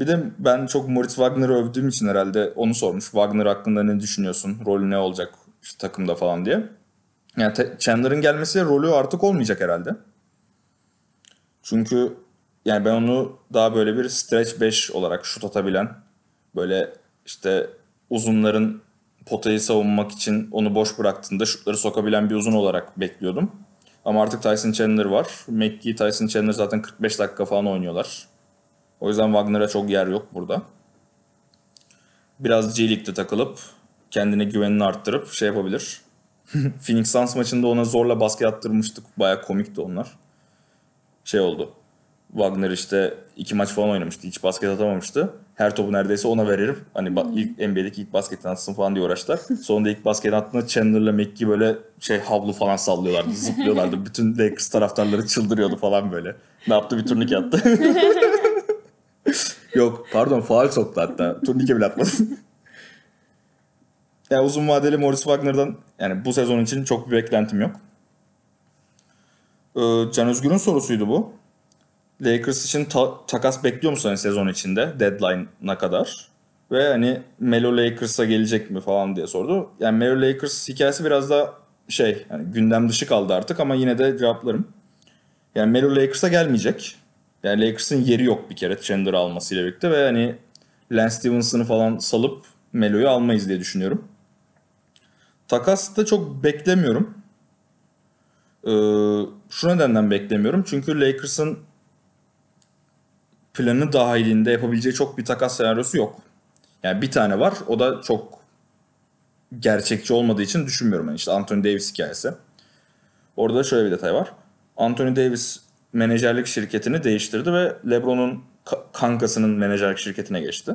Bir de ben çok Moritz Wagner'ı övdüğüm için herhalde onu sormuş. Wagner hakkında ne düşünüyorsun? Rolü ne olacak işte takımda falan diye. Yani Chandler'ın gelmesi rolü artık olmayacak herhalde. Çünkü yani ben onu daha böyle bir stretch 5 olarak şut atabilen böyle işte uzunların potayı savunmak için onu boş bıraktığında şutları sokabilen bir uzun olarak bekliyordum. Ama artık Tyson Chandler var. McGee, Tyson Chandler zaten 45 dakika falan oynuyorlar. O yüzden Wagner'a çok yer yok burada. Biraz G League'de takılıp kendine güvenini arttırıp şey yapabilir. Phoenix Suns maçında ona zorla baskı attırmıştık. Baya komikti onlar. Şey oldu. Wagner işte iki maç falan oynamıştı. Hiç basket atamamıştı. Her topu neredeyse ona verir. Hani ba- ilk NBA'deki ilk basketini atsın falan diye uğraştılar. Sonunda ilk basket attığında Chandler'la McGee böyle şey havlu falan sallıyorlardı. Zıplıyorlardı. Bütün Lakers taraftarları çıldırıyordu falan böyle. Ne yaptı? Bir turnike attı. Yok pardon faal soktu hatta. Turnike bile atmadı. yani uzun vadeli Morris Wagner'dan yani bu sezon için çok bir beklentim yok. Ee, Can Özgür'ün sorusuydu bu. Lakers için ta- takas bekliyor musun hani sezon içinde deadline'a kadar? Ve hani Melo Lakers'a gelecek mi falan diye sordu. Yani Melo Lakers hikayesi biraz da şey hani gündem dışı kaldı artık ama yine de cevaplarım. Yani Melo Lakers'a gelmeyecek. Yani Lakers'ın yeri yok bir kere Chandler almasıyla birlikte ve hani Lance Stevenson'ı falan salıp Melo'yu almayız diye düşünüyorum. Takas da çok beklemiyorum. Ee, şu nedenden beklemiyorum. Çünkü Lakers'ın planı dahilinde yapabileceği çok bir takas senaryosu yok. Yani bir tane var. O da çok gerçekçi olmadığı için düşünmüyorum. Yani işte Anthony Davis hikayesi. Orada da şöyle bir detay var. Anthony Davis menajerlik şirketini değiştirdi ve LeBron'un ka- kankasının menajerlik şirketine geçti.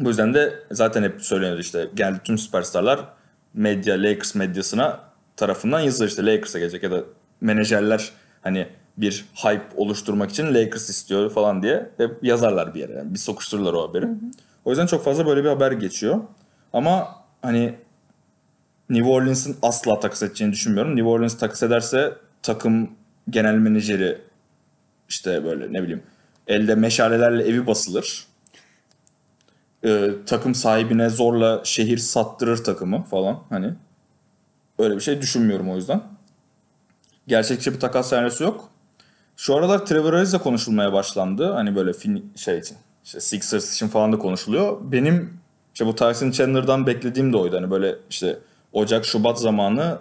Bu yüzden de zaten hep söyleniyordu işte geldi tüm süperstarlar medya, Lakers medyasına tarafından yazılır işte Lakers'a gelecek ya da menajerler hani bir hype oluşturmak için Lakers istiyor falan diye hep yazarlar bir yere. Yani bir sokuştururlar o haberi. O yüzden çok fazla böyle bir haber geçiyor. Ama hani New Orleans'ın asla takas edeceğini düşünmüyorum. New Orleans takas ederse takım genel menajeri işte böyle ne bileyim elde meşalelerle evi basılır. Ee, takım sahibine zorla şehir sattırır takımı falan hani. Öyle bir şey düşünmüyorum o yüzden. Gerçekçi bir takas senaryosu yok. Şu aralar Trevor Ariza konuşulmaya başlandı. Hani böyle fin şey için. İşte Sixers için falan da konuşuluyor. Benim işte bu Tyson Chandler'dan beklediğim de oydu. Hani böyle işte Ocak, Şubat zamanı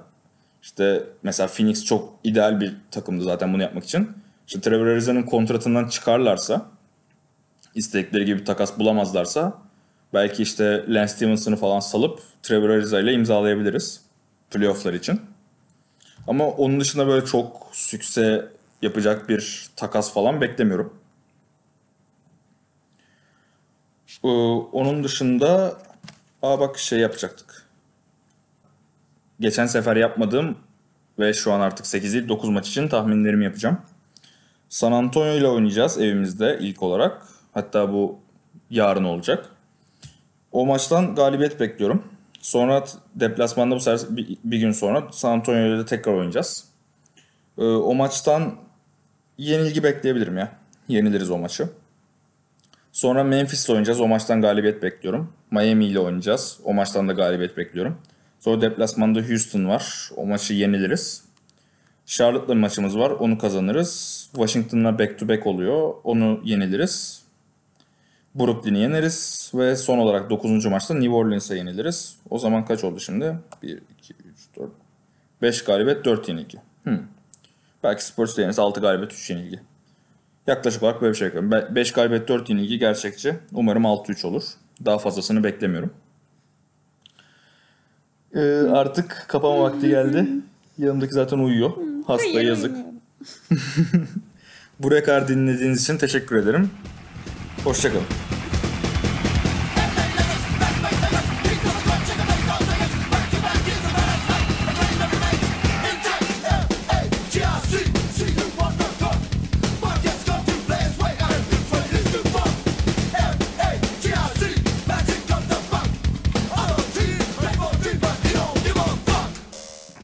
işte mesela Phoenix çok ideal bir takımdı zaten bunu yapmak için. İşte Trevor Ariza'nın kontratından çıkarlarsa istedikleri gibi takas bulamazlarsa belki işte Lance Stevenson'ı falan salıp Trevor Ariza ile imzalayabiliriz playofflar için. Ama onun dışında böyle çok sükse yapacak bir takas falan beklemiyorum. Ee, onun dışında aa bak şey yapacaktık. Geçen sefer yapmadığım ve şu an artık 8 değil 9 maç için tahminlerimi yapacağım. San Antonio ile oynayacağız evimizde ilk olarak. Hatta bu yarın olacak. O maçtan galibiyet bekliyorum. Sonra deplasmanda bu sefer bir, gün sonra San Antonio ile tekrar oynayacağız. Ee, o maçtan yenilgi bekleyebilirim ya. Yeniliriz o maçı. Sonra Memphis'le oynayacağız. O maçtan galibiyet bekliyorum. Miami ile oynayacağız. O maçtan da galibiyet bekliyorum. Sonra deplasmanda Houston var. O maçı yeniliriz. Charlotte'la maçımız var. Onu kazanırız. Washington'la back to back oluyor. Onu yeniliriz. Brooklyn'i yeneriz. Ve son olarak 9. maçta New Orleans'a yeniliriz. O zaman kaç oldu şimdi? 1, 2, 3, 4, 5 galibiyet, 4 yenilgi. Hmm. Belki Spurs'ta yeniriz. 6 galibiyet, 3 yenilgi. Yaklaşık olarak böyle bir şey yapıyorum. 5 galibiyet 4 yenilgi gerçekçi. Umarım 6-3 olur. Daha fazlasını beklemiyorum. Ee, artık kapama vakti geldi. Yanımdaki zaten uyuyor. Hasta Hayır, yazık. Buraya kadar dinlediğiniz için teşekkür ederim. Hoşçakalın.